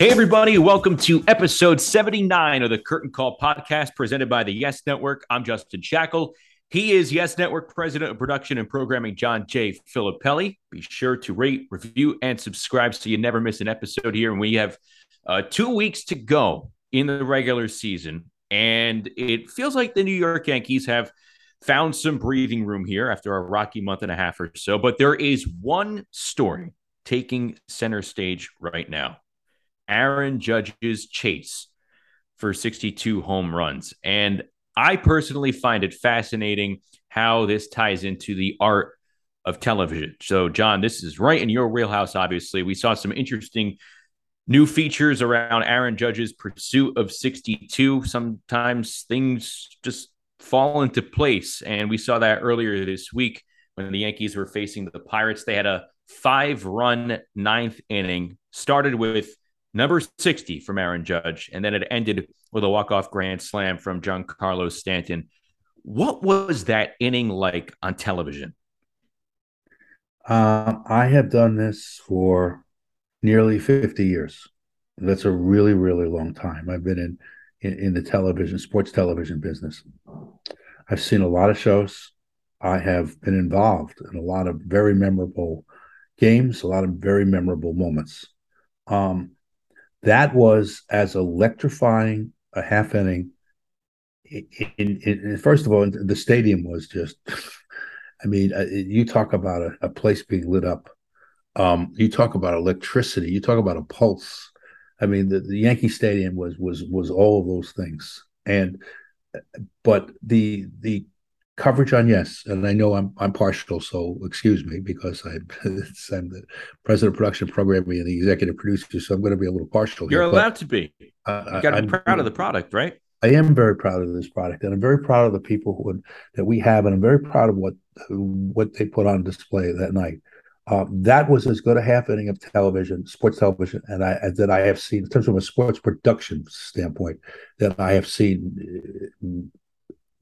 Hey, everybody, welcome to episode 79 of the Curtain Call podcast presented by the Yes Network. I'm Justin Shackil. He is Yes Network President of Production and Programming, John J. Filippelli. Be sure to rate, review, and subscribe so you never miss an episode here. And we have uh, two weeks to go in the regular season. And it feels like the New York Yankees have found some breathing room here after a rocky month and a half or so. But there is one story taking center stage right now Aaron Judge's chase for 62 home runs. And I personally find it fascinating how this ties into the art of television. So, John, this is right in your wheelhouse, obviously. We saw some interesting new features around Aaron Judge's pursuit of 62. Sometimes things just fall into place. And we saw that earlier this week when the Yankees were facing the Pirates. They had a five run ninth inning, started with number 60 from Aaron Judge, and then it ended with a walk-off grand slam from Giancarlo Stanton. What was that inning like on television? Uh, I have done this for nearly 50 years. That's a really, really long time. I've been in, in, in the television, sports television business. I've seen a lot of shows. I have been involved in a lot of very memorable games, a lot of very memorable moments. Um, that was as electrifying a half inning. In, in, in, first of all, the stadium was just. I mean, uh, you talk about a, a place being lit up. Um, you talk about electricity. You talk about a pulse. I mean, the, the Yankee Stadium was was was all of those things. And but the the coverage on yes, and I know I'm I'm partial, so excuse me because I, I'm the president of production programming and the executive producer, so I'm going to be a little partial. You're here, allowed to be. Uh, you got to be proud of the product, right? I am very proud of this product, and I'm very proud of the people who that we have, and I'm very proud of what what they put on display that night. Uh, that was as good a half inning of television, sports television, and I that I have seen in terms of a sports production standpoint that I have seen uh,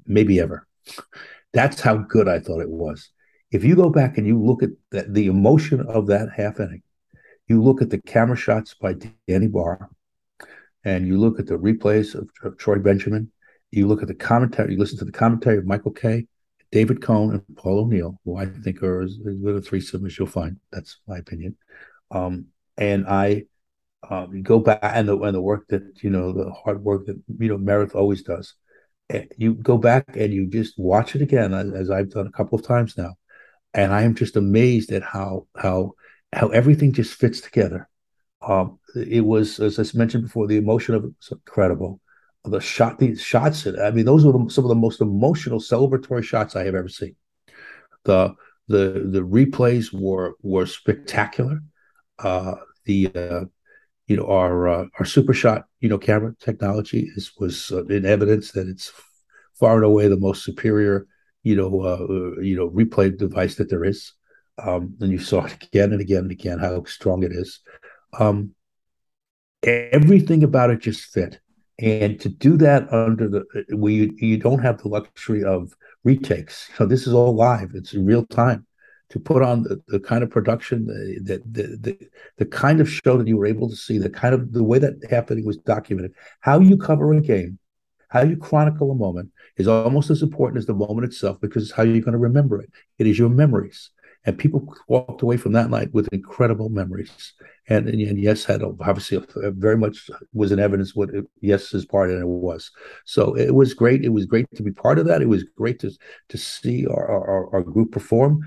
maybe ever. That's how good I thought it was. If you go back and you look at the, the emotion of that half inning, you look at the camera shots by Danny Barr, and you look at the replays of, of Troy Benjamin, you look at the commentary, you listen to the commentary of Michael Kay, David Cone, and Paul O'Neill, who I think are as, good a you'll find. That's my opinion. Um, and I um, go back and the and the work that you know the hard work that you know Meredith always does you go back and you just watch it again as I've done a couple of times now, and I am just amazed at how how how everything just fits together. Um, it was, as I mentioned before, the emotion of it was incredible. The shot, the shots, I mean, those were the, some of the most emotional celebratory shots I have ever seen. The the the replays were were spectacular. Uh, the uh, you know our uh, our super shot you know camera technology is was uh, in evidence that it's far and away the most superior you know uh, uh, you know replay device that there is. Um, and you saw it again and again and again how strong it is. Um, everything about it just fit. And to do that under the uh, we you don't have the luxury of retakes. So this is all live. It's real time to put on the, the kind of production uh, that the, the, the, the kind of show that you were able to see, the kind of the way that happening was documented, how you cover a game, how you chronicle a moment is almost as important as the moment itself because it's how you're going to remember it. It is your memories. And people walked away from that night with incredible memories. And, and, and yes, had obviously very much was in evidence what it, Yes's part and it was. So it was great. It was great to be part of that. It was great to to see our, our, our group perform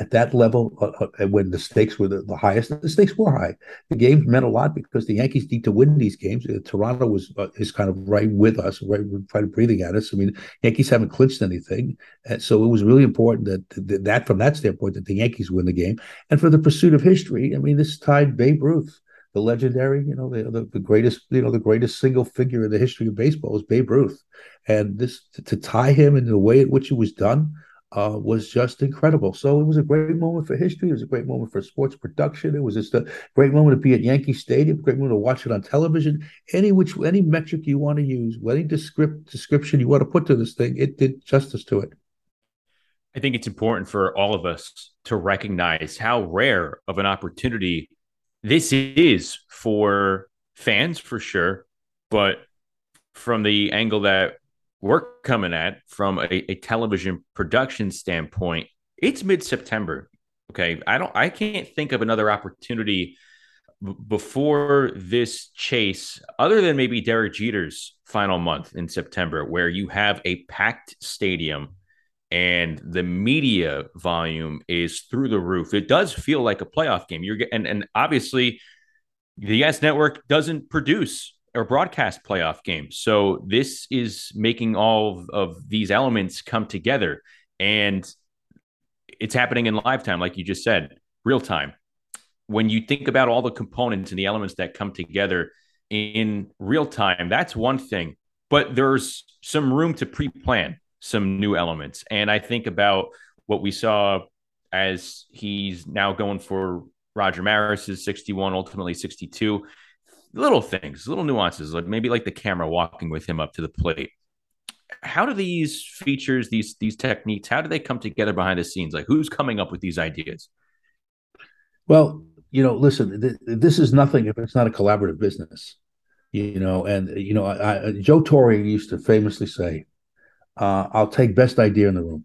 at that level uh, uh, when the stakes were the, the, highest the stakes were high. The games meant a lot because the yankees need to win these games. Uh, toronto was uh, is kind of right with us right right breathing at us. I mean yankees haven't clinched anything. And so it was really important that, that that from that standpoint that the yankees win the game. And for the pursuit of history i mean this tied babe ruth the legendary, you know, the, the, the, greatest, you know, the greatest single figure in the history of baseball is Babe Ruth. And this to, to tie him in the way in which it was done uh, was just incredible. So it was a great moment for history. It was a great moment for sports production. It was just a great moment to be at Yankee Stadium. Great moment to watch it on television. Any which any metric you want to use, any descript, description you want to put to this thing, it did justice to it. I think it's important for all of us to recognize how rare of an opportunity this is for fans for sure, but from the angle that we're coming at from a, a television production standpoint, it's mid September. Okay. I don't, I can't think of another opportunity b- before this chase, other than maybe Derek Jeter's final month in September, where you have a packed stadium and the media volume is through the roof. It does feel like a playoff game. You're and and obviously the Yes Network doesn't produce or broadcast playoff games. So this is making all of, these elements come together and it's happening in live time like you just said, real time. When you think about all the components and the elements that come together in real time, that's one thing, but there's some room to pre-plan some new elements. And I think about what we saw as he's now going for Roger Maris's 61, ultimately 62. Little things, little nuances, like maybe like the camera walking with him up to the plate. How do these features, these these techniques, how do they come together behind the scenes? Like who's coming up with these ideas? Well, you know, listen, th- this is nothing if it's not a collaborative business. You know, and you know, I, I, Joe Torre used to famously say, uh, I'll take best idea in the room.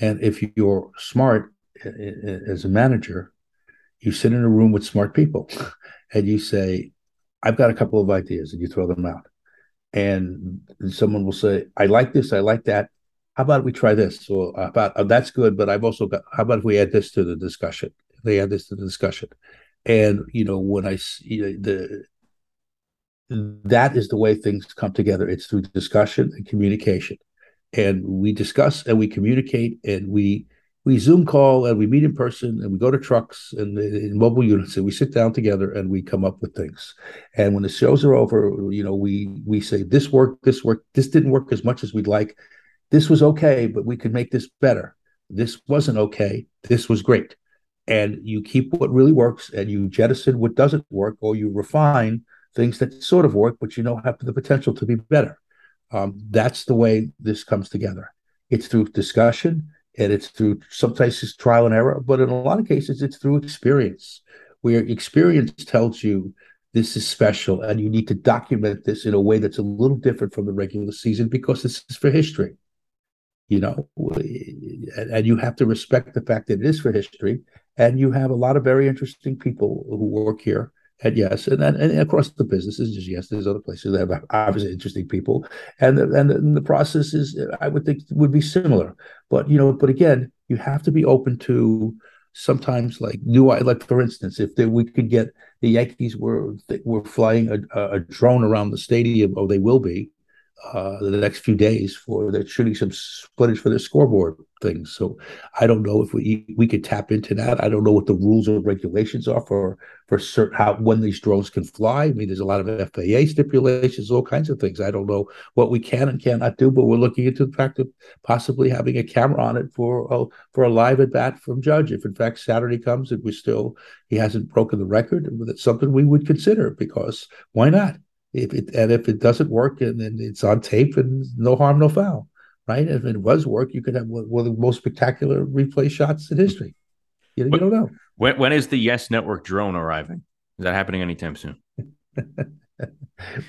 And if you're smart as a manager, you sit in a room with smart people and you say, I've got a couple of ideas, and you throw them out. And someone will say, I like this, I like that. How about we try this? Or uh, about oh, that's good, but I've also got. How about if we add this to the discussion? They add this to the discussion, and you know when I see the that is the way things come together. It's through discussion and communication. And we discuss and we communicate and we we Zoom call and we meet in person and we go to trucks and in mobile units and we sit down together and we come up with things. And when the shows are over, you know, we we say this worked, this worked, this didn't work as much as we'd like. This was okay, but we could make this better. This wasn't okay. This was great. And you keep what really works and you jettison what doesn't work or you refine things that sort of work, but you know have the potential to be better. Um, that's the way this comes together. It's through discussion and it's through sometimes it's trial and error, but in a lot of cases it's through experience, where experience tells you this is special and you need to document this in a way that's a little different from the regular season because this is for history. You know, and you have to respect the fact that it is for history. And you have a lot of very interesting people who work here and yes, and, and, and across the businesses, just yes, there's other places that have obviously interesting people, and the, and the, and the process is, I would think, would be similar. But you know, but again, you have to be open to sometimes like new, like for instance, if they, we could get the Yankees were were flying a, a drone around the stadium, or they will be, uh, the next few days for they're shooting some footage for their scoreboard things. So I don't know if we we could tap into that. I don't know what the rules or regulations are for for certain how when these drones can fly. I mean, there's a lot of FAA stipulations, all kinds of things. I don't know what we can and cannot do, but we're looking into the fact of possibly having a camera on it for a, for a live at bat from Judge. If in fact Saturday comes and we still he hasn't broken the record, that's something we would consider because why not? if it and if it doesn't work and, then it's on tape and no harm no foul right? If it was work you could have one of the most spectacular replay shots in history. You, you don't know. when, when is the yes network drone arriving? Is that happening anytime soon?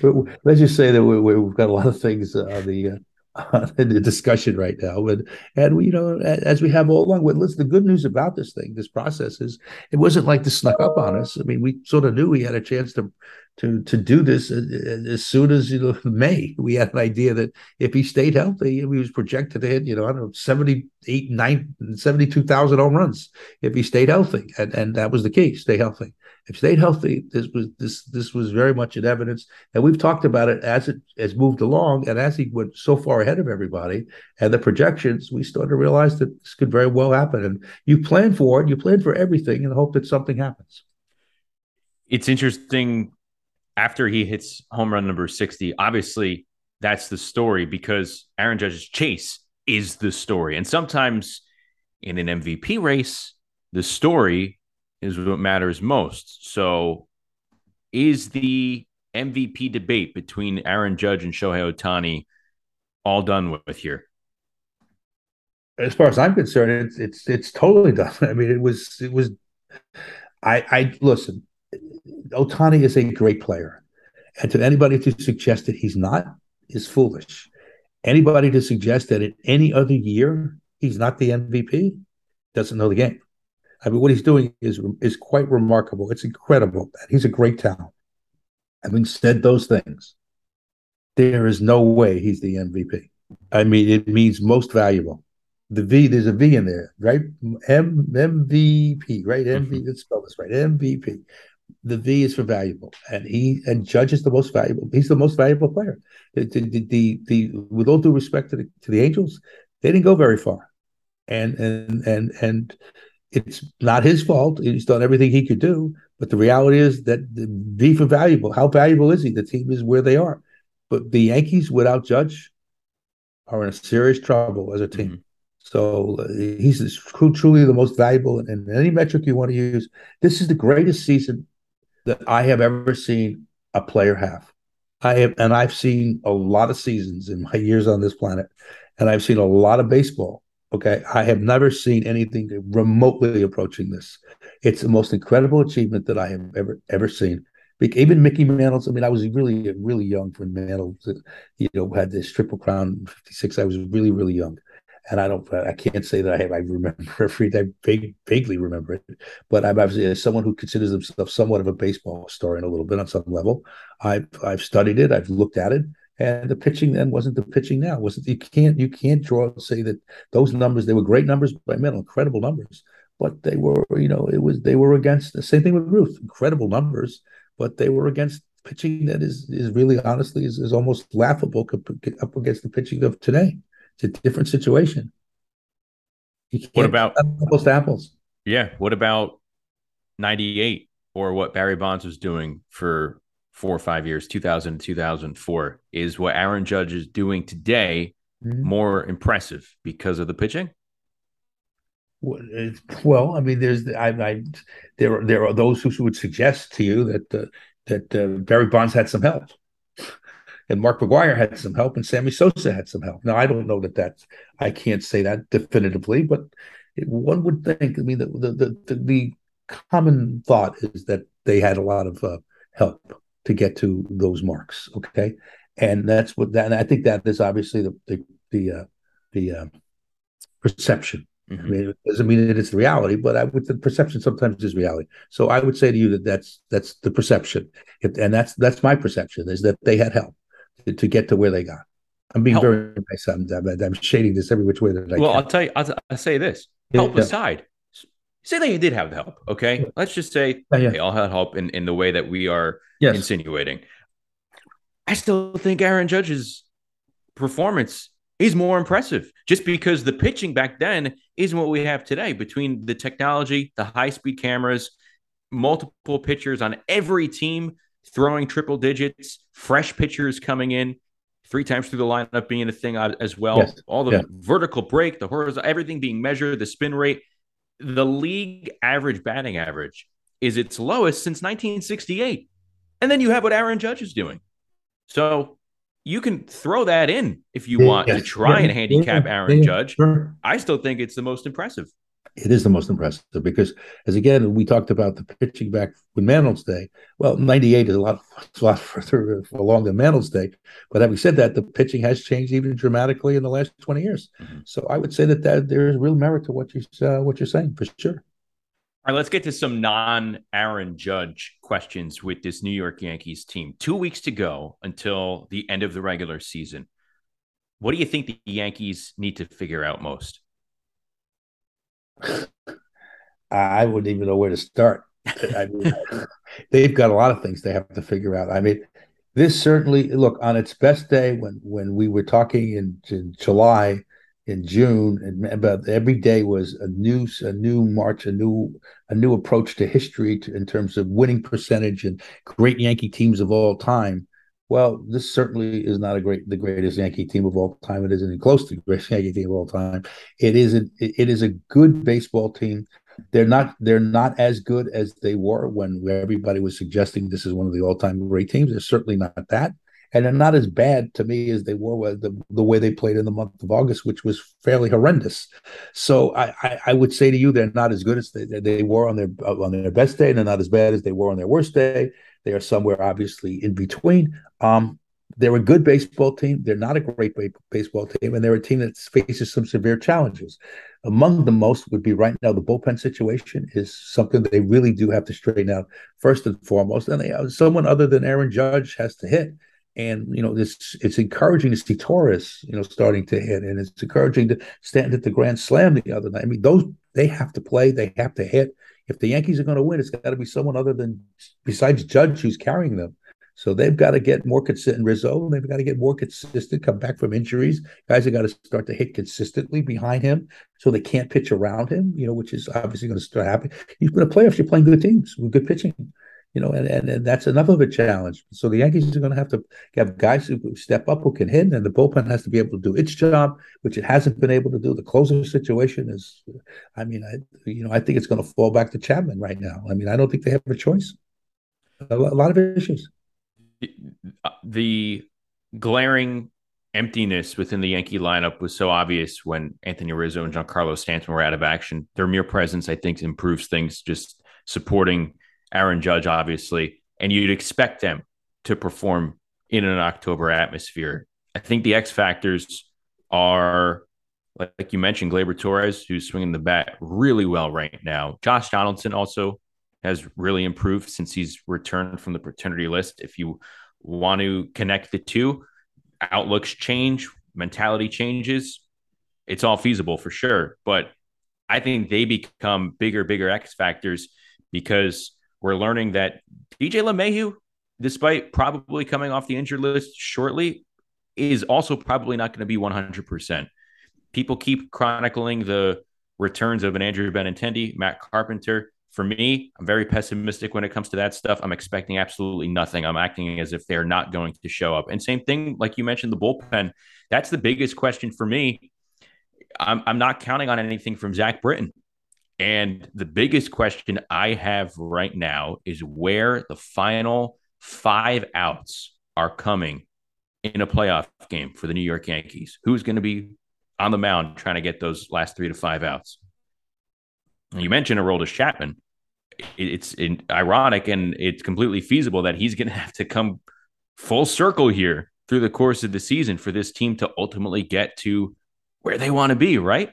But let's just say that we, have got a lot of things uh, on the uh, uh, in the discussion right now. And and we, you know, as we have all along, well, listen, the good news about this thing, this process is it wasn't like this snuck up on us. I mean, we sort of knew we had a chance to to to do this as soon as you know May. We had an idea that if he stayed healthy, he was projected to hit, you know, I don't know, 78, 9, 72,000 home runs if he stayed healthy. And and that was the key, stay healthy if stayed healthy, this was this this was very much in evidence, and we've talked about it as it has moved along, and as he went so far ahead of everybody, and the projections, we started to realize that this could very well happen. And you plan for it, you plan for everything, and hope that something happens. It's interesting. After he hits home run number sixty, obviously that's the story because Aaron Judge's chase is the story, and sometimes in an MVP race, the story is what matters most. So, is the MVP debate between Aaron Judge and Shohei Ohtani all done with here? As far as I'm concerned, it's it's it's totally done. I mean, it was it was. I I listen. Ohtani is a great player. And to anybody to suggest that he's not is foolish. Anybody to suggest that in any other year he's not the MVP doesn't know the game. I mean, what he's doing is is quite remarkable. It's incredible. He's a great talent. Having said those things, there is no way he's the MVP. I mean, it means most valuable. The V, there's a V in there, right? M MVP, right? MV, mm-hmm. let's spell this right. MVP. The V is for valuable, and he and Judge is the most valuable. He's the most valuable player. The the the, the, the with all due respect to the to the Angels, they didn't go very far, and and and and it's not his fault. He's done everything he could do, but the reality is that the V for valuable. How valuable is he? The team is where they are, but the Yankees without Judge are in serious trouble as a team. Mm-hmm. So uh, he's truly the most valuable in any metric you want to use. This is the greatest season that I have ever seen a player have. I have, and I've seen a lot of seasons in my years on this planet, and I've seen a lot of baseball. Okay, I have never seen anything remotely approaching this. It's the most incredible achievement that I have ever ever seen. Even Mickey Mantle. I mean, I was really really young for Mantle. You know, had this triple crown '56. I was really really young, and I don't, I can't say that I have, I remember every, I vague, vaguely remember it, but I'm obviously as someone who considers himself somewhat of a baseball historian a little bit on some level. I've, I've studied it, I've looked at it, and the pitching then wasn't the pitching now. wasn't you can't you can't draw say that those numbers they were great numbers by Mantle, incredible numbers, but they were you know it was they were against the same thing with Ruth, incredible numbers, but they were against pitching that is is really honestly is, is almost laughable up against the pitching of today. It's a different situation. what about apples apples? Yeah. What about 98 or what Barry Bonds was doing for four or five years, 2000 2004? Is what Aaron Judge is doing today mm-hmm. more impressive because of the pitching? Well, I mean, there's I, I there are there are those who would suggest to you that uh, that uh, Barry Bonds had some help and Mark McGwire had some help, and Sammy Sosa had some help. Now I don't know that that's I can't say that definitively, but it, one would think. I mean, the the, the the common thought is that they had a lot of uh, help to get to those marks. Okay, and that's what that. And I think that is obviously the the the uh, the uh, perception. Mm-hmm. I mean, it doesn't mean that it's the reality, but I would the perception sometimes is reality. So I would say to you that that's that's the perception, and that's that's my perception is that they had help to, to get to where they got. I'm being help. very nice. I'm, I'm, I'm, shading this every which way that I well, can. I'll tell you, I'll, I'll say this help yeah. aside. Say that you did have the help. Okay. Let's just say yeah, they all had help in, in the way that we are yes. insinuating. I still think Aaron Judge's performance is more impressive just because the pitching back then isn't what we have today between the technology, the high speed cameras, multiple pitchers on every team throwing triple digits, fresh pitchers coming in three times through the lineup being a thing uh, as well. Yes. All the yeah. vertical break, the horizontal, everything being measured, the spin rate. The league average batting average is its lowest since 1968. And then you have what Aaron Judge is doing. So you can throw that in if you want to try and handicap Aaron. Judge. I still think it's the most impressive it is the most impressive because, as again, we talked about the pitching back with Mantle's day. Well, 98 is a lot, a lot further along than Mantle's day. But having said that, the pitching has changed even dramatically in the last 20 years. Mm-hmm. So I would say that, that there is real merit to what, you, uh, what you're saying for sure. All right, let's get to some non Aaron Judge questions with this New York Yankees team. Two weeks to go until the end of the regular season. What do you think the Yankees need to figure out most? I wouldn't even know where to start. I mean, they've got a lot of things they have to figure out. I mean, this certainly look on its best day when when we were talking in, in July, in June, and about every day was a new a new march, a new a new approach to history to, in terms of winning percentage and great Yankee teams of all time. Well, this certainly is not a great the greatest Yankee team of all time. It isn't even close to the greatest Yankee team of all time. It is a it is a good baseball team. They're not they're not as good as they were when everybody was suggesting this is one of the all time great teams. They're certainly not that. and they're not as bad to me as they were the, the way they played in the month of August, which was fairly horrendous. So I, I, I would say to you, they're not as good as they, they were on their on their best day, and they're not as bad as they were on their worst day. They are somewhere obviously in between. Um, they're a good baseball team. They're not a great baseball team, and they're a team that faces some severe challenges. Among the most would be right now the bullpen situation is something they really do have to straighten out first and foremost. And they, uh, someone other than Aaron Judge has to hit. And you know, it's it's encouraging to see Torres, you know, starting to hit, and it's encouraging to stand at the grand slam the other night. I mean, those they have to play, they have to hit. If the Yankees are going to win, it's got to be someone other than besides Judge who's carrying them. So they've got to get more consistent. Rizzo, they've got to get more consistent, come back from injuries. Guys have got to start to hit consistently behind him so they can't pitch around him, you know, which is obviously going to start happening. He's been a player if you're playing good teams with good pitching, you know, and, and, and that's enough of a challenge. So the Yankees are going to have to have guys who step up who can hit, and the bullpen has to be able to do its job, which it hasn't been able to do. The closer situation is, I mean, I you know, I think it's going to fall back to Chapman right now. I mean, I don't think they have a choice. A lot of issues the glaring emptiness within the Yankee lineup was so obvious when Anthony Rizzo and Giancarlo Stanton were out of action. Their mere presence, I think, improves things, just supporting Aaron Judge, obviously. And you'd expect them to perform in an October atmosphere. I think the X factors are, like you mentioned, Gleyber Torres, who's swinging the bat really well right now. Josh Donaldson also has really improved since he's returned from the paternity list. If you want to connect the two, outlooks change, mentality changes. It's all feasible for sure. But I think they become bigger, bigger X factors because we're learning that DJ LeMahieu, despite probably coming off the injured list shortly, is also probably not going to be 100%. People keep chronicling the returns of an Andrew Benintendi, Matt Carpenter for me, I'm very pessimistic when it comes to that stuff. I'm expecting absolutely nothing. I'm acting as if they're not going to show up. And same thing, like you mentioned, the bullpen. That's the biggest question for me. I'm, I'm not counting on anything from Zach Britton. And the biggest question I have right now is where the final five outs are coming in a playoff game for the New York Yankees. Who's going to be on the mound trying to get those last three to five outs? You mentioned Aroldis Chapman it's ironic and it's completely feasible that he's going to have to come full circle here through the course of the season for this team to ultimately get to where they want to be, right?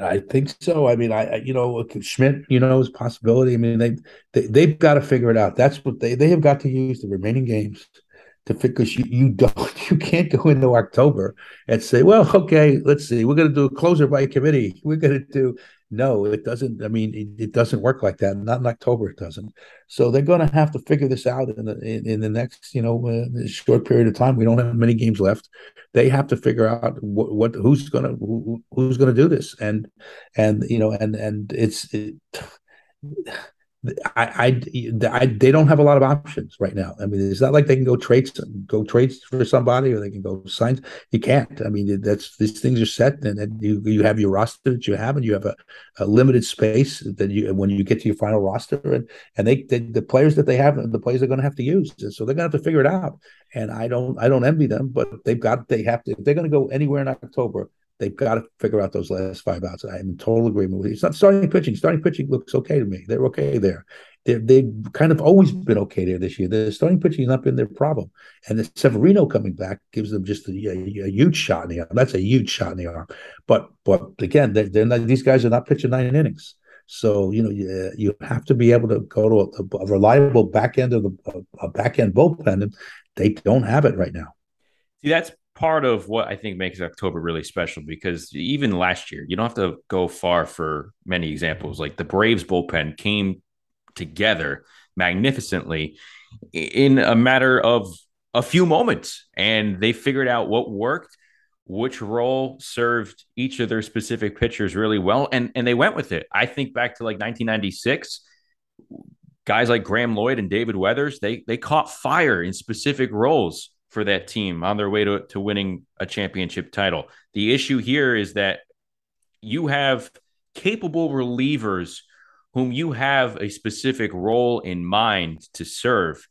I think so. I mean, I, you know Schmidt, you know, is possibility. I mean, they, they they've got to figure it out. That's what they they have got to use the remaining games to because you you don't you can't go into October and say, well, okay, let's see, we're going to do a closer by committee. We're going to do no, it doesn't. I mean, it, it, doesn't work like that. Not in October, it doesn't. So they're going to have to figure this out in the in, in the next, you know, uh, short period of time. We don't have many games left. They have to figure out what, what who's going to who, who's going to do this, and and you know, and and it's. It, I, I, I, they don't have a lot of options right now. I mean, it's not like they can go trade, go trade for somebody, or they can go sign. You can't. I mean, that's these things are set, and, and you you have your roster that you have, and you have a, a limited space that you when you get to your final roster, and and they, they the players that they have, the players they're going to have to use, so they're going to have to figure it out. And I don't, I don't envy them, but they've got, they have to. If they're going to go anywhere in October, They've got to figure out those last five outs. I'm in total agreement with you. It's not starting pitching. Starting pitching looks okay to me. They're okay there. they they've kind of always been okay there this year. The starting pitching has not been their problem. And the Severino coming back gives them just a, a, a, huge shot in the arm. That's a huge shot in the arm. But but again, they're, they're not, these guys are not pitching nine innings. So you know you, you have to be able to go to a, a reliable back end of the a back end bullpen, and they don't have it right now. See, that's part of what I think makes October really special because even last year, you don't have to go far for many examples. Like the Braves bullpen came together magnificently in a matter of a few moments and they figured out what worked which role served each of their specific pitchers really well and and they went with it i think back to like 1996 guys like Graeme lloyd and david weathers they they caught fire in specific roles for that team on their way to, to winning a championship title. The issue here is that you have capable relievers whom you have a specific role in mind to serve.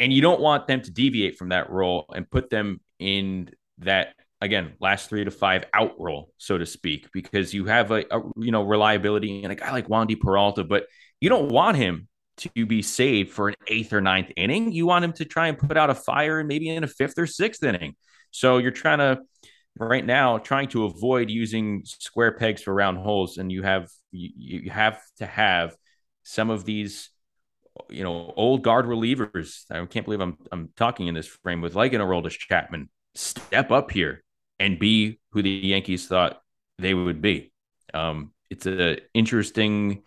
And you don't want them to deviate from that role and put them in that again last three to five out role, so to speak, because you have a, a you know reliability and a guy like Wandy Peralta, but you don't want him to be saved for an eighth or ninth inning. You want him to try and put out a fire and maybe in a fifth or sixth inning. So you're trying to right now trying to avoid using square pegs for round holes, and you have you, you have to have some of these you know old guard relievers. I can't believe I'm I'm talking in this frame with like an Aroldis Chapman step up here and be who the Yankees thought they would be. Um, it's an interesting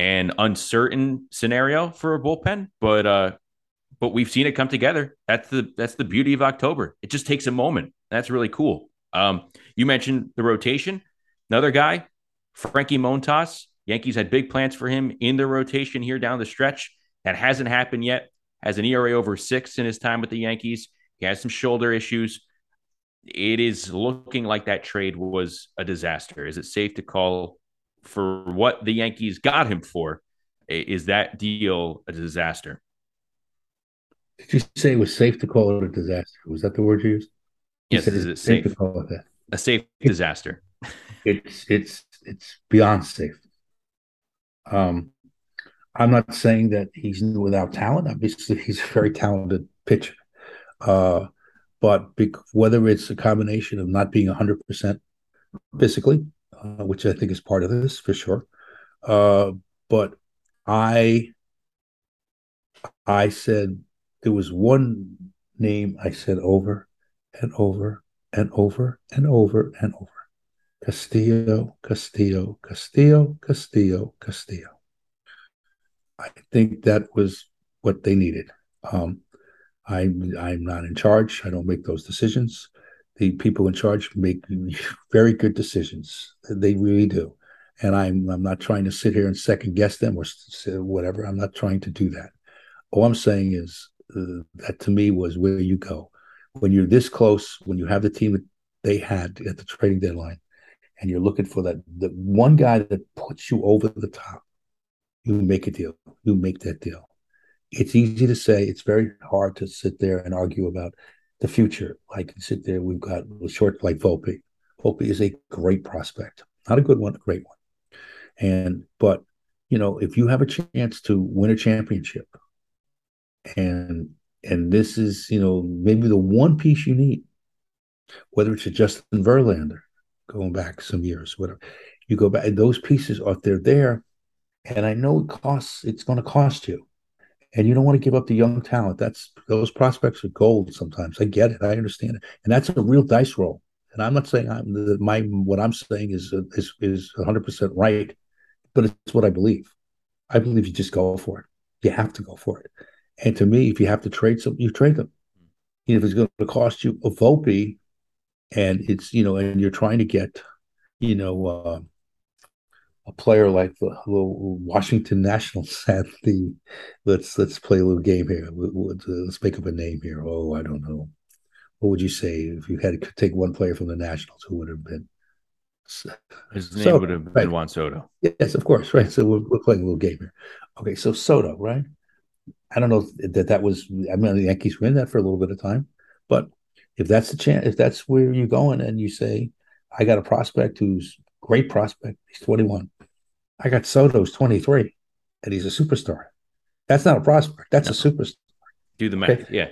and uncertain scenario for a bullpen, but uh, but we've seen it come together. That's the that's the beauty of October. It just takes a moment. That's really cool. Um, you mentioned the rotation. Another guy, Frankie Montas. Yankees had big plans for him in the rotation here down the stretch. That hasn't happened yet. Has an ERA over six in his time with the Yankees. He has some shoulder issues. It is looking like that trade was a disaster. Is it safe to call for what the Yankees got him for? Is that deal a disaster? Did you say it was safe to call it a disaster? Was that the word you used? You yes, is it safe, safe to call it that? A safe disaster. it's it's it's beyond safe. Um, I'm not saying that he's without talent. Obviously, he's a very talented pitcher. Uh, but whether it's a combination of not being 100% physically, uh, which I think is part of this for sure, uh, but I I said there was one name I said over and over and over and over and over. Castillo, Castillo, Castillo, Castillo, Castillo. I think that was what they needed. Um, I'm I'm not in charge. I don't make those decisions. The people in charge make very good decisions. They really do. And I'm I'm not trying to sit here and second guess them or whatever. I'm not trying to do that. All I'm saying is uh, that to me was where you go when you're this close. When you have the team that they had at the trading deadline, and you're looking for that the one guy that puts you over the top, you make a deal. You make that deal it's easy to say. It's very hard to sit there and argue about the future. I can sit there, we've got short like Volpe. Volpe is a great prospect, not a good one, a great one. And but you know, if you have a chance to win a championship, and and this is you know maybe the one piece you need, whether it's a Justin Verlander going back some years, whatever, you go back. Those pieces are they're there, and I know it costs. It's going to cost you and you don't want to give up the young talent. That's those prospects are gold. Sometimes I get it, I understand it, and that's a real dice roll. And I'm not saying I'm the, my what I'm saying is is is 100 percent right, but it's what I believe. I believe you just go for it. You have to go for it. And to me, if you have to trade some, you trade them. You know, if it's going to cost you a Volpe, and it's you know, and you're trying to get, you know, uh, a player like the, Washington Nationals had the let's let's play a little game here. Uh, let's make up a name here. Oh, I don't know. What would you say if you had to take one player from the Nationals? Who would have been? His name Soto, would have been right. Juan Soto. Yes, of course, right. So we're, we're playing a little game here. Okay, so Soto, right? I don't know that that was. I mean, the Yankees were in that for a little bit of time, but if that's the chance, if that's where you're going, and you say, "I got a prospect who's great prospect. He's 21. I got Soto's 23, and he's a superstar. That's not a prospect. That's no. a superstar. Do the math. Okay? Yeah.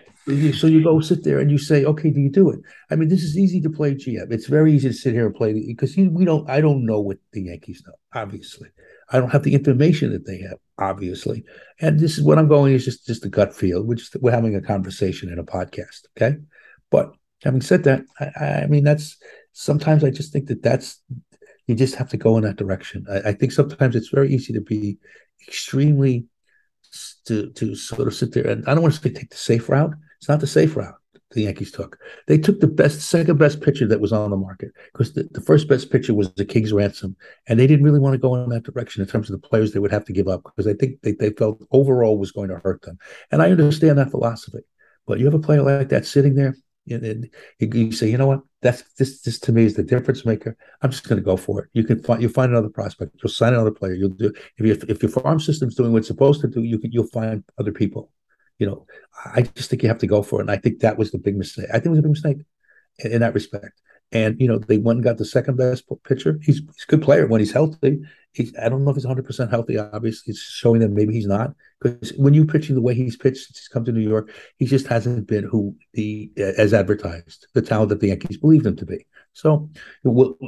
So you go sit there and you say, okay, do you do it? I mean, this is easy to play GM. It's very easy to sit here and play because we don't. I don't know what the Yankees know. Obviously, I don't have the information that they have. Obviously, and this is what I'm going is just just a gut feel. We're just we're having a conversation in a podcast. Okay, but having said that, I, I mean that's sometimes I just think that that's you just have to go in that direction. I, I think sometimes it's very easy to be extremely to to sort of sit there and I don't want to say take the safe route. It's not the safe route the Yankees took. They took the best, second best pitcher that was on the market because the, the first best pitcher was the King's ransom, and they didn't really want to go in that direction in terms of the players they would have to give up because I think they, they felt overall was going to hurt them. And I understand that philosophy, but you have a player like that sitting there, and, and you say, you know what, that's this this to me is the difference maker. I'm just going to go for it. You can find you find another prospect. You'll sign another player. You'll do if you if your farm system's doing what it's supposed to do. You can you'll find other people. You know, I just think you have to go for it. And I think that was the big mistake. I think it was a big mistake in, in that respect. And you know, they went and got the second best pitcher. He's, he's a good player when he's healthy. He's I don't know if he's 100 percent healthy. Obviously, it's showing that maybe he's not. Because when you pitching the way he's pitched since he's come to New York, he just hasn't been who the uh, as advertised, the talent that the Yankees believed him to be. So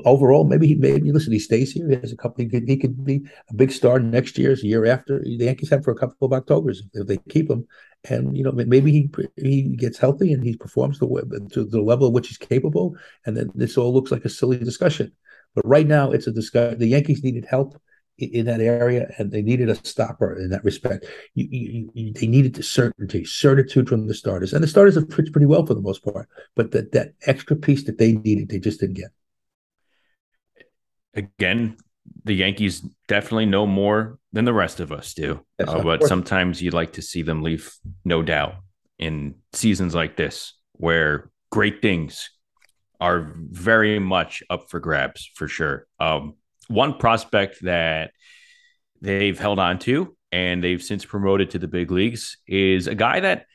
overall, maybe he maybe listen. He stays here. He has a couple. He could, he could be a big star next year, year after. The Yankees have for a couple of October's if they keep him and you know maybe he he gets healthy and he performs the way, to the level of which he's capable, and then this all looks like a silly discussion. But right now, it's a discussion. The Yankees needed help in that area, and they needed a stopper in that respect. You, you, you, they needed the certainty, certitude from the starters, and the starters have pitched pretty well for the most part. But that that extra piece that they needed, they just didn't get. Again, the Yankees definitely know more than the rest of us do. Uh, but sometimes you'd like to see them leave no doubt in seasons like this, where great things are very much up for grabs for sure. Um, one prospect that they've held on to and they've since promoted to the big leagues is a guy that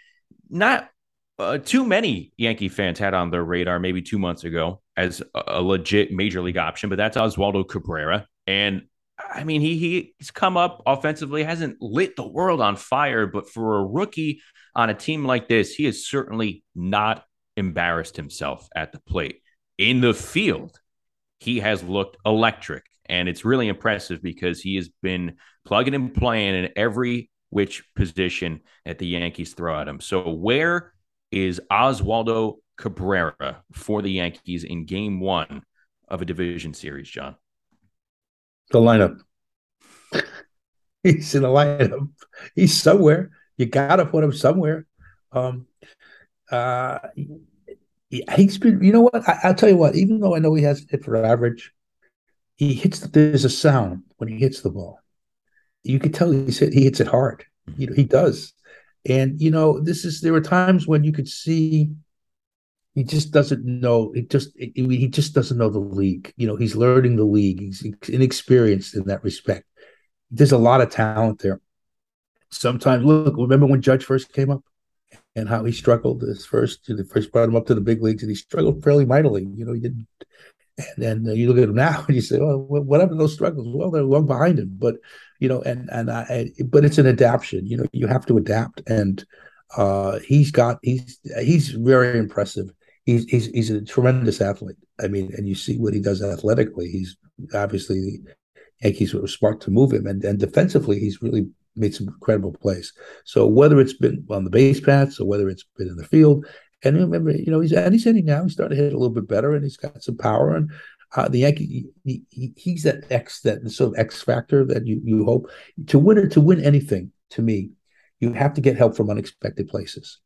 not uh, too many Yankee fans had on their radar maybe two months ago as a, a legit major league option, but that's Oswaldo Cabrera. And I mean, he he's come up offensively, hasn't lit the world on fire, but for a rookie on a team like this, he is certainly not embarrassed himself at the plate. In the field, he has looked electric. And it's really impressive because he has been plugging and playing in every which position that the Yankees throw at him. So, where is Oswaldo Cabrera for the Yankees in game one of a division series, John? the lineup. He's in the lineup. He's somewhere. You got to put him somewhere. Um, uh, he's been. You know what? I, will tell you what. Even though I know he has hit for average, he hits. There's a sound when he hits the ball. You can tell he's hit, he hits it hard. You know he does. And you know this is. There were times when you could see he just doesn't know. He just he just doesn't know the league. You know, he's learning the league. He's inexperienced in that respect. There's a lot of talent there. Sometimes, look, remember when Judge first came up and how he struggled his first. They first brought him up to the big leagues, and he struggled fairly mightily. You know, he didn't. And then uh, you look at him now, and you say, "Well, whatever those struggles, well, they're long behind him." But you know, and and I, but it's an adaptation. You know, you have to adapt, and uh, he's got he's he's very impressive he's he's he's a tremendous athlete. I mean, and you see what he does athletically. He's obviously Yankees were smart to move him, and and defensively, he's really made some incredible plays. So whether it's been on the base paths or whether it's been in the field, and remember, you know, he's and he's hitting now. He's starting to hit a little bit better, and he's got some power. And uh, the Yankee, he, he, he's that X, that sort of X factor that you you hope to win or to win anything. To me, you have to get help from unexpected places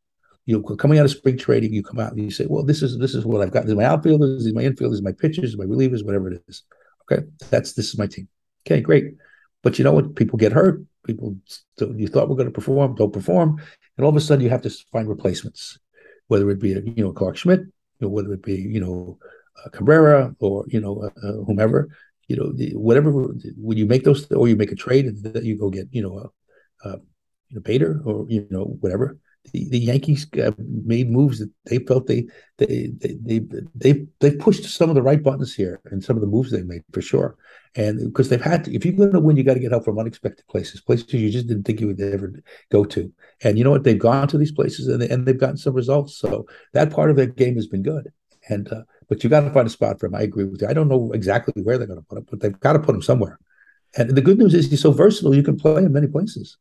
you know, coming out of spring trading, you come out and you say, well, this is this is what I've got. This is my outfielders, this is my infielders, this is my pitchers, my relievers, whatever it is. Okay, that's this is my team. Okay, great. But you know what? People get hurt. People you thought were going to perform don't perform, and all of a sudden you have to find replacements, whether it be a, you know Clarke Schmidt, whether it be you know uh, Cabrera or you know uh, uh, whomever. You know, the, whatever. When you make those, or you make a trade, you go get you know, a you know, Bader or you know whatever the, the Yankees uh, made moves that they felt they they they they they they pushed some of the right buttons here and some of the moves they made for sure. And because they've had to, if you're going to win, you got to get help from unexpected places, places you just didn't think you would ever go to. And you know what? They've gone to these places and, they, and they've gotten some results. So that part of their game has been good. And uh, but you got to find a spot for him. I agree with you. I don't know exactly where they're going to put him, but they've got to put him somewhere. And the good news is he's so versatile; you can play in many places.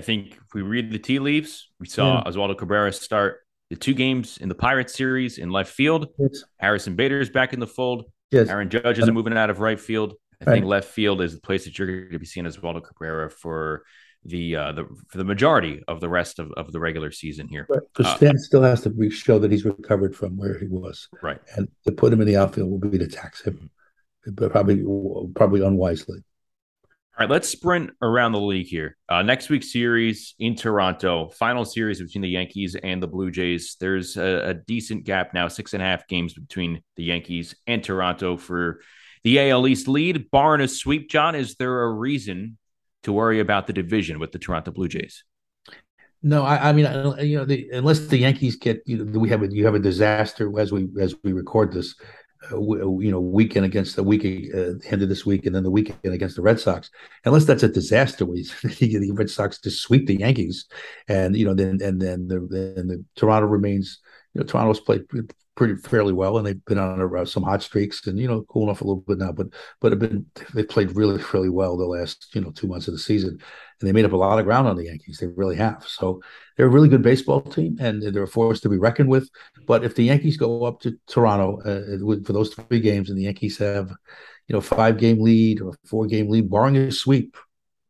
I think if we read the tea leaves, we saw yeah. Oswaldo Cabrera start the two games in the Pirates series in left field. Yes. Harrison Bader is back in the fold. Yes. Aaron Judge isn't moving out of right field. I right. think left field is the place that you're going to be seeing Oswaldo Cabrera for the uh, the for the majority of the rest of, of the regular season here. Because right. uh, Stan still has to show that he's recovered from where he was. Right. And to put him in the outfield will be to tax him, but probably probably unwisely. All right, let's sprint around the league here. Uh, next week's series in Toronto, final series between the Yankees and the Blue Jays. There's a, a, decent gap now, six and a half games between the Yankees and Toronto for the AL East lead. Barring a sweep, John, is there a reason to worry about the division with the Toronto Blue Jays? No, I, I mean, you know, the, unless the Yankees get, you know, we have a you have a disaster as we as we record this, you know, weekend against the week uh, end of this week, and then the weekend against the Red Sox. Unless that's a disaster, where the Red Sox just sweep the Yankees, and you know, then and then the then the Toronto remains. You know, Toronto's played pretty fairly well, and they've been on a, uh, some hot streaks, and you know, cooling off a little bit now. But but have been they played really really well the last you know two months of the season, and they made up a lot of ground on the Yankees. They really have. So they're a really good baseball team, and they're a force to be reckoned with. But if the Yankees go up to Toronto uh, for those three games, and the Yankees have you know five game lead or four game lead, barring a sweep,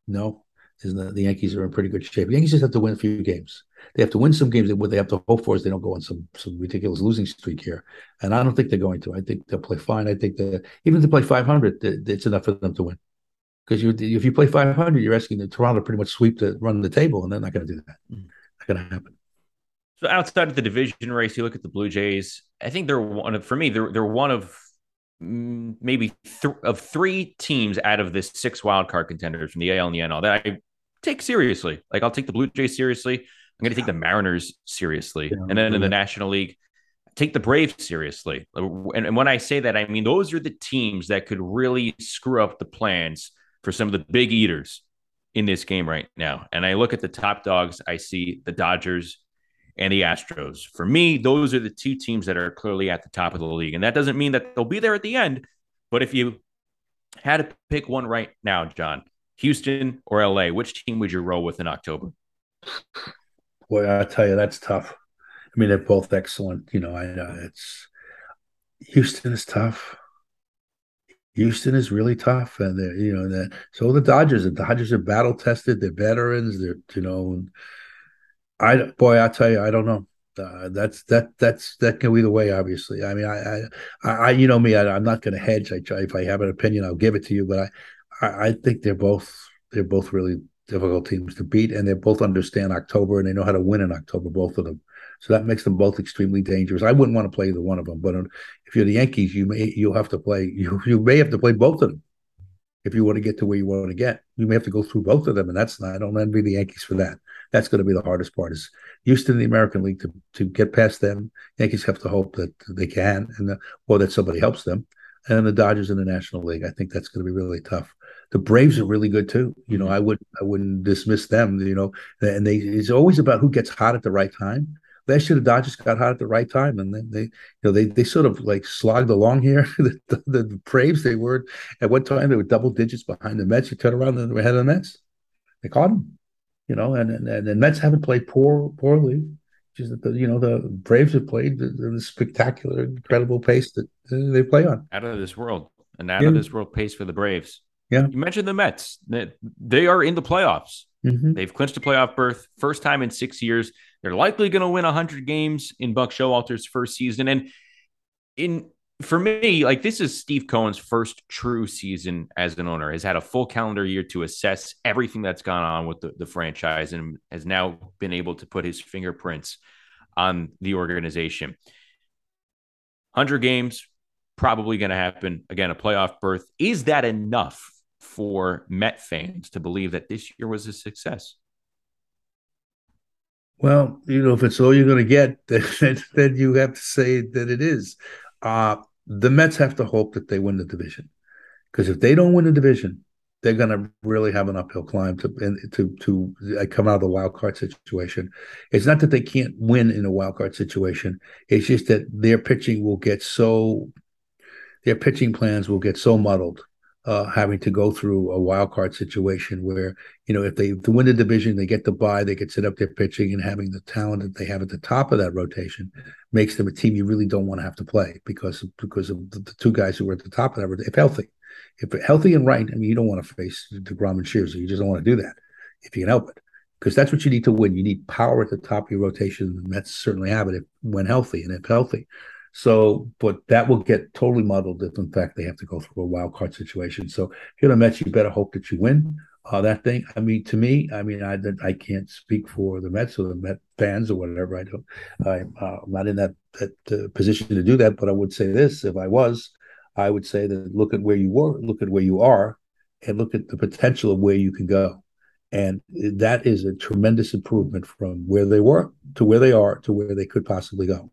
no, the, the Yankees are in pretty good shape. The Yankees just have to win a few games they have to win some games. What they have to hope for is they don't go on some some ridiculous losing streak here. And I don't think they're going to. I think they'll play fine. I think that even if they play 500, it's enough for them to win. Because you, if you play 500, you're asking the Toronto pretty much sweep to run the table, and they're not going to do that. Mm. Not going to happen. So outside of the division race, you look at the Blue Jays. I think they're one of, for me, they're they're one of mm, maybe th- of three teams out of this six wildcard contenders from the AL and the NL that I take seriously. Like I'll take the Blue Jays seriously. I'm going to take the Mariners seriously, yeah, and then in the National League, take the Braves seriously. And, and when I say that, I mean those are the teams that could really screw up the plans for some of the big eaters in this game right now. And I look at the top dogs, I see the Dodgers and the Astros. For me, those are the two teams that are clearly at the top of the league. And that doesn't mean that they'll be there at the end, but if you had to pick one right now, John, Houston or LA, which team would you roll with in October? boy, I tell you, that's tough. I mean, they're both excellent. You know, I know it's Houston is tough. Houston is really tough, and they're you know that. So the Dodgers, the Dodgers are battle tested. They're veterans. They're you know, I boy, I tell you, I don't know. Uh, that's that that's that can go either way. Obviously, I mean, I I, I you know me, I, am not going to hedge. I try if I have an opinion, I'll give it to you. But I, I, I think they're both they're both really difficult teams to beat, and they both understand October and they know how to win in October, both of them. So that makes them both extremely dangerous. I wouldn't want to play either one of them, but if you're the Yankees, you may you'll have to play you you may have to play both of them if you want to get to where you want to get. You may have to go through both of them, and that's not. I don't envy the Yankees for that. That's going to be the hardest part. Is Houston, in the American League, to to get past them. Yankees have to hope that they can, and the, or that somebody helps them. And the Dodgers in the National League, I think that's going to be really tough the Braves are really good too. You know, mm-hmm. I would I wouldn't dismiss them. You know, and they it's always about who gets hot at the right time. Last year the Dodgers got hot at the right time, and then they, you know, they they sort of like slogged along here. the, the, the, Braves they were at one time they were double digits behind the Mets. You turn around and they were ahead of the Mets. They caught them, you know, and and, and the Mets haven't played poor poorly. Just that the you know the Braves have played the, the spectacular, incredible pace that they play on. Out of this world, and out yeah. of this world pace for the Braves. Yeah. You mentioned the Mets. They are in the playoffs. Mm-hmm. They've clinched a playoff berth, first time in six years. They're likely going to win 100 games in Buck Showalter's first season. And in for me, like this is Steve Cohen's first true season as an owner. Has had a full calendar year to assess everything that's gone on with the, the franchise and has now been able to put his fingerprints on the organization. 100 games, probably going to happen. Again, a playoff berth. Is that enough for Met fans to believe that this year was a success? Well, you know, if it's all you're going to get, then, then you have to say that it is. Uh, the Mets have to hope that they win the division, because if they don't win the division, they're going to really have an uphill climb to to to uh, come out of the wild card situation. It's not that they can't win in a wild card situation; it's just that their pitching will get so, their pitching plans will get so muddled uh, having to go through a wild card situation where you know if they win the division they get the buy they get set up their pitching and having the talent that they have at the top of that rotation makes them a team you really don't want to have to play because because of the, two guys who are at the top of that if healthy. If healthy and right I mean you don't want to face Degrom and Scherzer you just don't want to do that if you can help it. Because that's what you need to win. You need power at the top of your rotation and Mets certainly have it if, when healthy and if healthy so, but that will get totally muddled if, in fact, they have to go through a wild card situation. So, here the Mets, you better hope that you win uh, that thing. I mean, to me, I mean, I I can't speak for the Mets or the Met fans or whatever. I don't. I, uh, I'm not in that that uh, position to do that. But I would say this: if I was, I would say that look at where you were, look at where you are, and look at the potential of where you can go. and that is a tremendous improvement from where they were to where they are to where they could possibly go.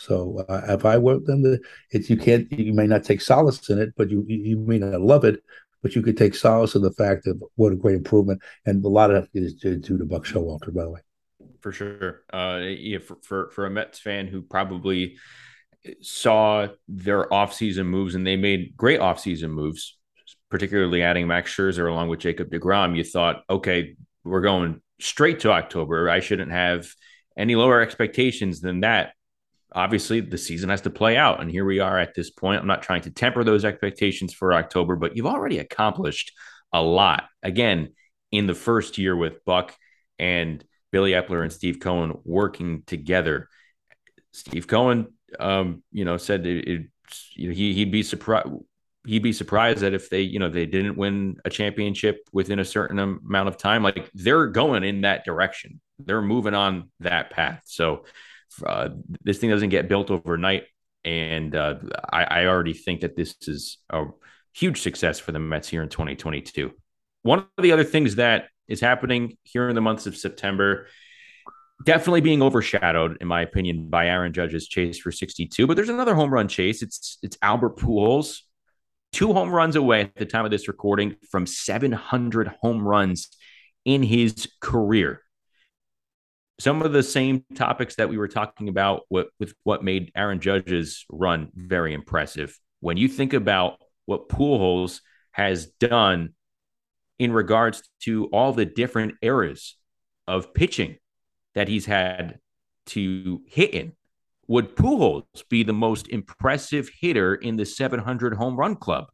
So uh, if I were them, the, it's you can't you may not take solace in it, but you you may not love it, but you could take solace in the fact of what a great improvement, and a lot of that is due to Buck Showalter, by the way. For sure, uh, yeah, for, for for a Mets fan who probably saw their offseason moves and they made great offseason moves, particularly adding Max Scherzer along with Jacob DeGrom, you thought, okay, we're going straight to October. I shouldn't have any lower expectations than that obviously the season has to play out. And here we are at this point. I'm not trying to temper those expectations for October, but you've already accomplished a lot. Again, in the first year with Buck and Billy Eppler and Steve Cohen working together. Steve Cohen, um, you know, said it, it, he he'd be surprised he'd be surprised that if they you know they didn't win a championship within a certain amount of time like they're going in that direction they're moving on that path so uh, this thing doesn't get built overnight, and uh, I, I already think that this is a huge success for the Mets here in 2022. One of the other things that is happening here in the months of September, definitely being overshadowed, in my opinion, by Aaron Judge's chase for 62. But there's another home run chase. It's it's Albert Pujols, two home runs away at the time of this recording from 700 home runs in his career some of the same topics that we were talking about with, with what made Aaron Judge's run very impressive. When you think about what Pujols has done in regards to all the different eras of pitching that he's had to hit in, would Pujols be the most impressive hitter in the 700 home run club?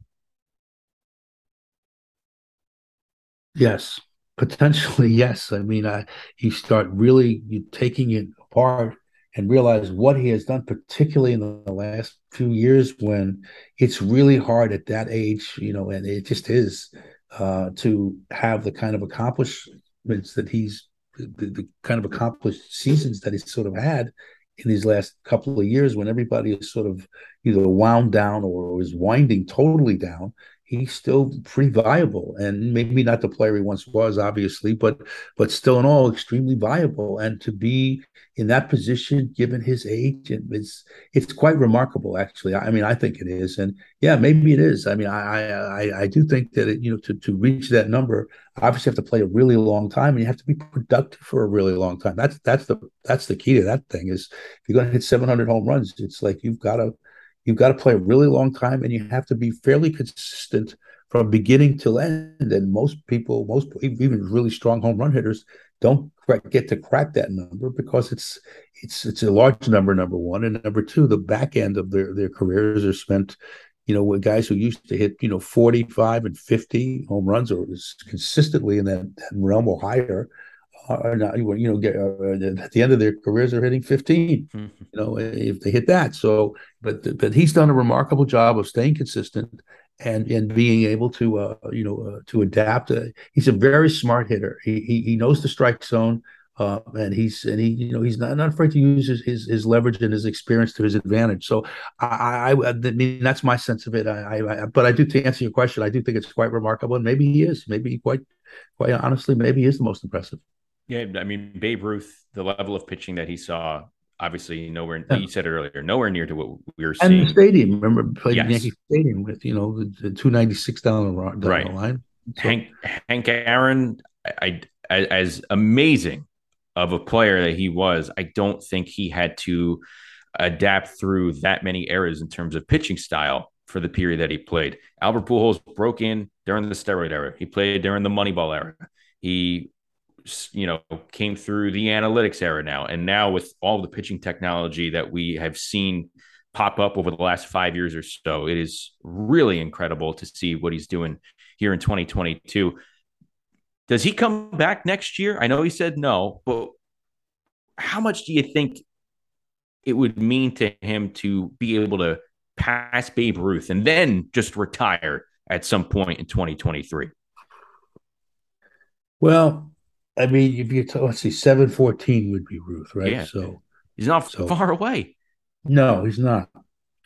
Yes, potentially yes. I mean I, you start really taking it apart and realize what he has done particularly in the last few years when it's really hard at that age you know and it just is uh, to have the kind of accomplishments that he's the, the kind of accomplished seasons that he's sort of had in these last couple of years when everybody is sort of either wound down or is winding totally down he's still pretty viable. And maybe not the player he once was obviously but but still in all extremely viable. And to be in that position given his age it's it's quite remarkable actually. I mean i think it is. And yeah maybe it is. I mean i i i do think that it, you know to, to reach that number obviously have to play a really long time and you have to be productive for a really long time. That's that's the that's the key to that thing is if you're going to hit 700 home runs it's like you've got to You've got to play a really long time and you have to be fairly consistent from beginning to end. And most people, most even really strong home run hitters, don't get to crack that number because it's it's it's a large number. Number one, and number two, the back end of their their careers are spent, you know, with guys who used to hit you know forty five and fifty home runs or consistently in that, that realm or higher not, you know, get, uh, at the end of their careers are hitting 15, mm-hmm. you know, if they hit that. So, but but he's done a remarkable job of staying consistent and and being able to, uh, you know, uh, to adapt. Uh, he's a very smart hitter. He, he, he knows the strike zone. Uh, and he's and he you know he's not, not afraid to use his, his, his leverage and his experience to his advantage. So I, I, I mean that's my sense of it. I, I, but I do to answer your question, I do think it's quite remarkable, and maybe he is. Maybe quite quite honestly, maybe he is the most impressive. Yeah, I mean Babe Ruth, the level of pitching that he saw, obviously nowhere. Yeah. You said it earlier, nowhere near to what we were seeing. And the stadium, remember playing yes. Yankee Stadium with you know the, the two ninety six down the down right. the line. So. Hank Hank Aaron, I, I as amazing of a player that he was, I don't think he had to adapt through that many eras in terms of pitching style for the period that he played. Albert Pujols broke in during the steroid era. He played during the Moneyball era. He you know came through the analytics era now. And now with all the pitching technology that we have seen pop up over the last 5 years or so it is really incredible to see what he's doing here in 2022 does he come back next year? I know he said no but how much do you think it would mean to him to be able to pass Babe Ruth and then just retire at some point in 2023 well I mean, if you t- let's see, seven fourteen would be Ruth, right? Yeah. So he's not so, far away. No, he's not.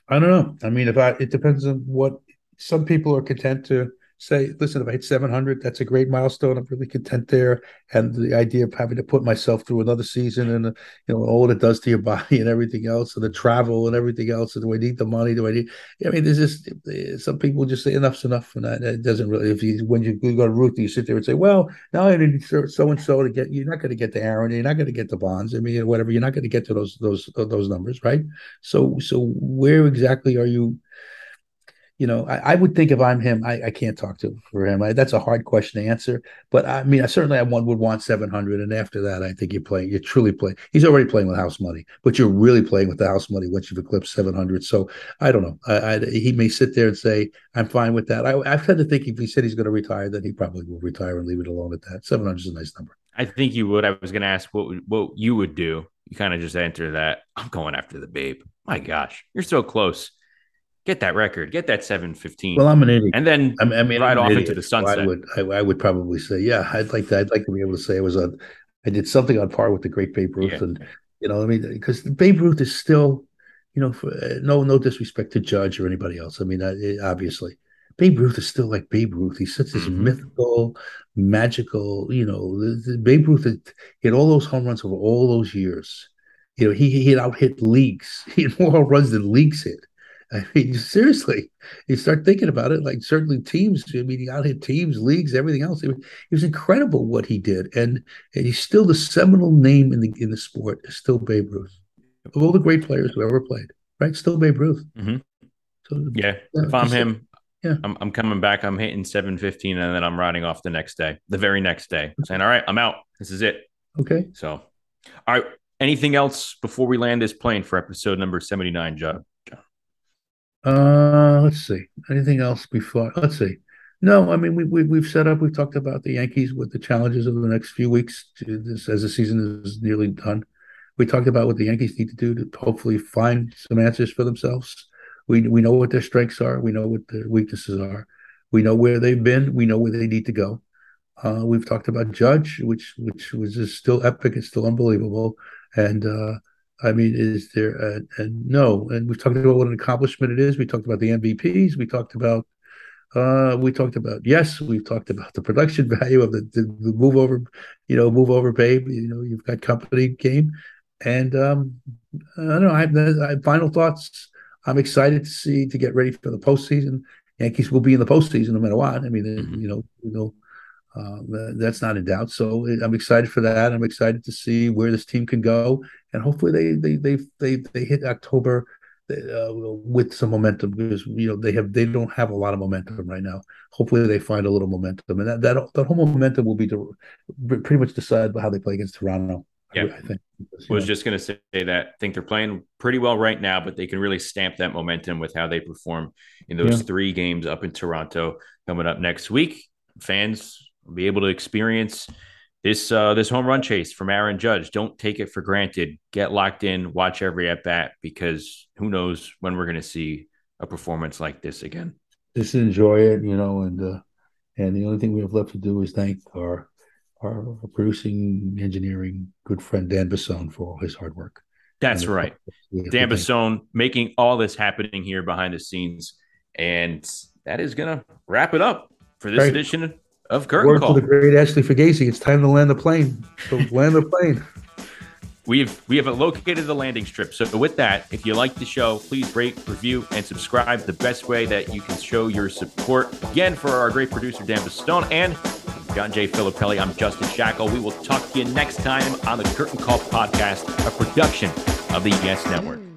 I don't know. I mean, if I, it depends on what some people are content to say, listen, if I hit 700, that's a great milestone. I'm really content there. And the idea of having to put myself through another season and, uh, you know, all it does to your body and everything else, and the travel and everything else. And do I need the money? Do I need, I mean, there's just eh, some people just say enough's enough. And that, it doesn't really, if you, when you go to Ruth, you sit there and say, well, now I need so and so to get, you're not going to get to Aaron, you're not going to get to Bonds. I mean, whatever, you're not going to get to those, those, those numbers, right? So, so where exactly are you? You know, I, I, would think if I'm him, I, I can't talk to for him. I, that's a hard question to answer. But I mean, I certainly I one would want 700, and after that, I think you're playing. You're truly playing. He's already playing with house money, but you're really playing with the house money once you've eclipsed 700. So I don't know. I, he may sit there and say, "I'm fine with that." I, I've had to think if he said he's going to retire, then he probably will retire and leave it alone at that. 700 is a nice number. I think you would. I was going to ask what what you would do. You kind of just answer that. I'm going after the babe. My gosh, you're so close get that record, get that 715. Well, I'm an idiot. And then I mean, ride off into the sunset. So I would, I, I, would probably say, yeah, I'd like to, I'd like to be able to say I was a, I did something on par with the great Babe Ruth. Yeah. And, you know, I mean, because Babe Ruth is still, you know, for, uh, no, no disrespect to Judge or anybody else. I mean, uh, obviously, Babe Ruth is still like Babe Ruth. He's such this mm-hmm. mythical, magical, you know, the, the Babe Ruth had, he had all those home runs over all those years. You know, he, he had out hit leagues. He had more runs than leagues hit. I mean, seriously, you start thinking about it. Like certainly teams. I mean, he out hit teams, leagues, everything else. It was, it was, incredible what he did, and and he's still the seminal name in the in the sport. Is still Babe Ruth of all the great players who ever played. Right, still Babe Ruth. Mm-hmm. So, yeah, yeah, if I'm him, yeah, I'm, I'm coming back. I'm hitting 715, and then I'm riding off the next day, the very next day, saying, "All right, I'm out. This is it." Okay. So, all right. Anything else before we land this plane for episode number 79, Joe? Uh, let's see. Anything else before? Let's see. No, I mean we, we we've set up. We've talked about the Yankees with the challenges of the next few weeks this, as the season is nearly done. We talked about what the Yankees need to do to hopefully find some answers for themselves. We we know what their strengths are. We know what their weaknesses are. We know where they've been. We know where they need to go. Uh, we've talked about Judge, which which was still epic. It's still unbelievable. And uh, I mean, is there a, a, no? And we've talked about what an accomplishment it is. We talked about the MVPs. We talked about uh, we talked about yes. We've talked about the production value of the, the, the move over, you know, move over, babe. You know, you've got company game, and um, I don't know. I have, I have final thoughts. I'm excited to see to get ready for the postseason. Yankees will be in the postseason no matter what. I mean, mm-hmm. you know, you know, uh, that's not in doubt. So I'm excited for that. I'm excited to see where this team can go, and hopefully they they they they, they hit October uh, with some momentum because you know they have they don't have a lot of momentum right now. Hopefully they find a little momentum, and that that, that whole momentum will be to, pretty much decided by how they play against Toronto. Yeah, I, think. I was just going to say that. I think they're playing pretty well right now, but they can really stamp that momentum with how they perform in those yeah. three games up in Toronto coming up next week. Fans be able to experience this uh, this home run chase from Aaron Judge. Don't take it for granted. Get locked in. Watch every at bat because who knows when we're going to see a performance like this again. Just enjoy it, you know, and uh, and the only thing we have left to do is thank our our producing engineering good friend Dan Basone for all his hard work. That's right, Dan Basone making all this happening here behind the scenes, and that is gonna wrap it up for this right. edition of curtain Word call. to the great Ashley Fagacy. It's time to land the plane. So land the plane. We've we have located the landing strip. So with that, if you like the show, please rate, review, and subscribe. The best way that you can show your support. Again, for our great producer Dan Bastone and John J. Filippelli, I'm Justin Shackil. We will talk to you next time on the Curtain Call Podcast, a production of the Yes Network.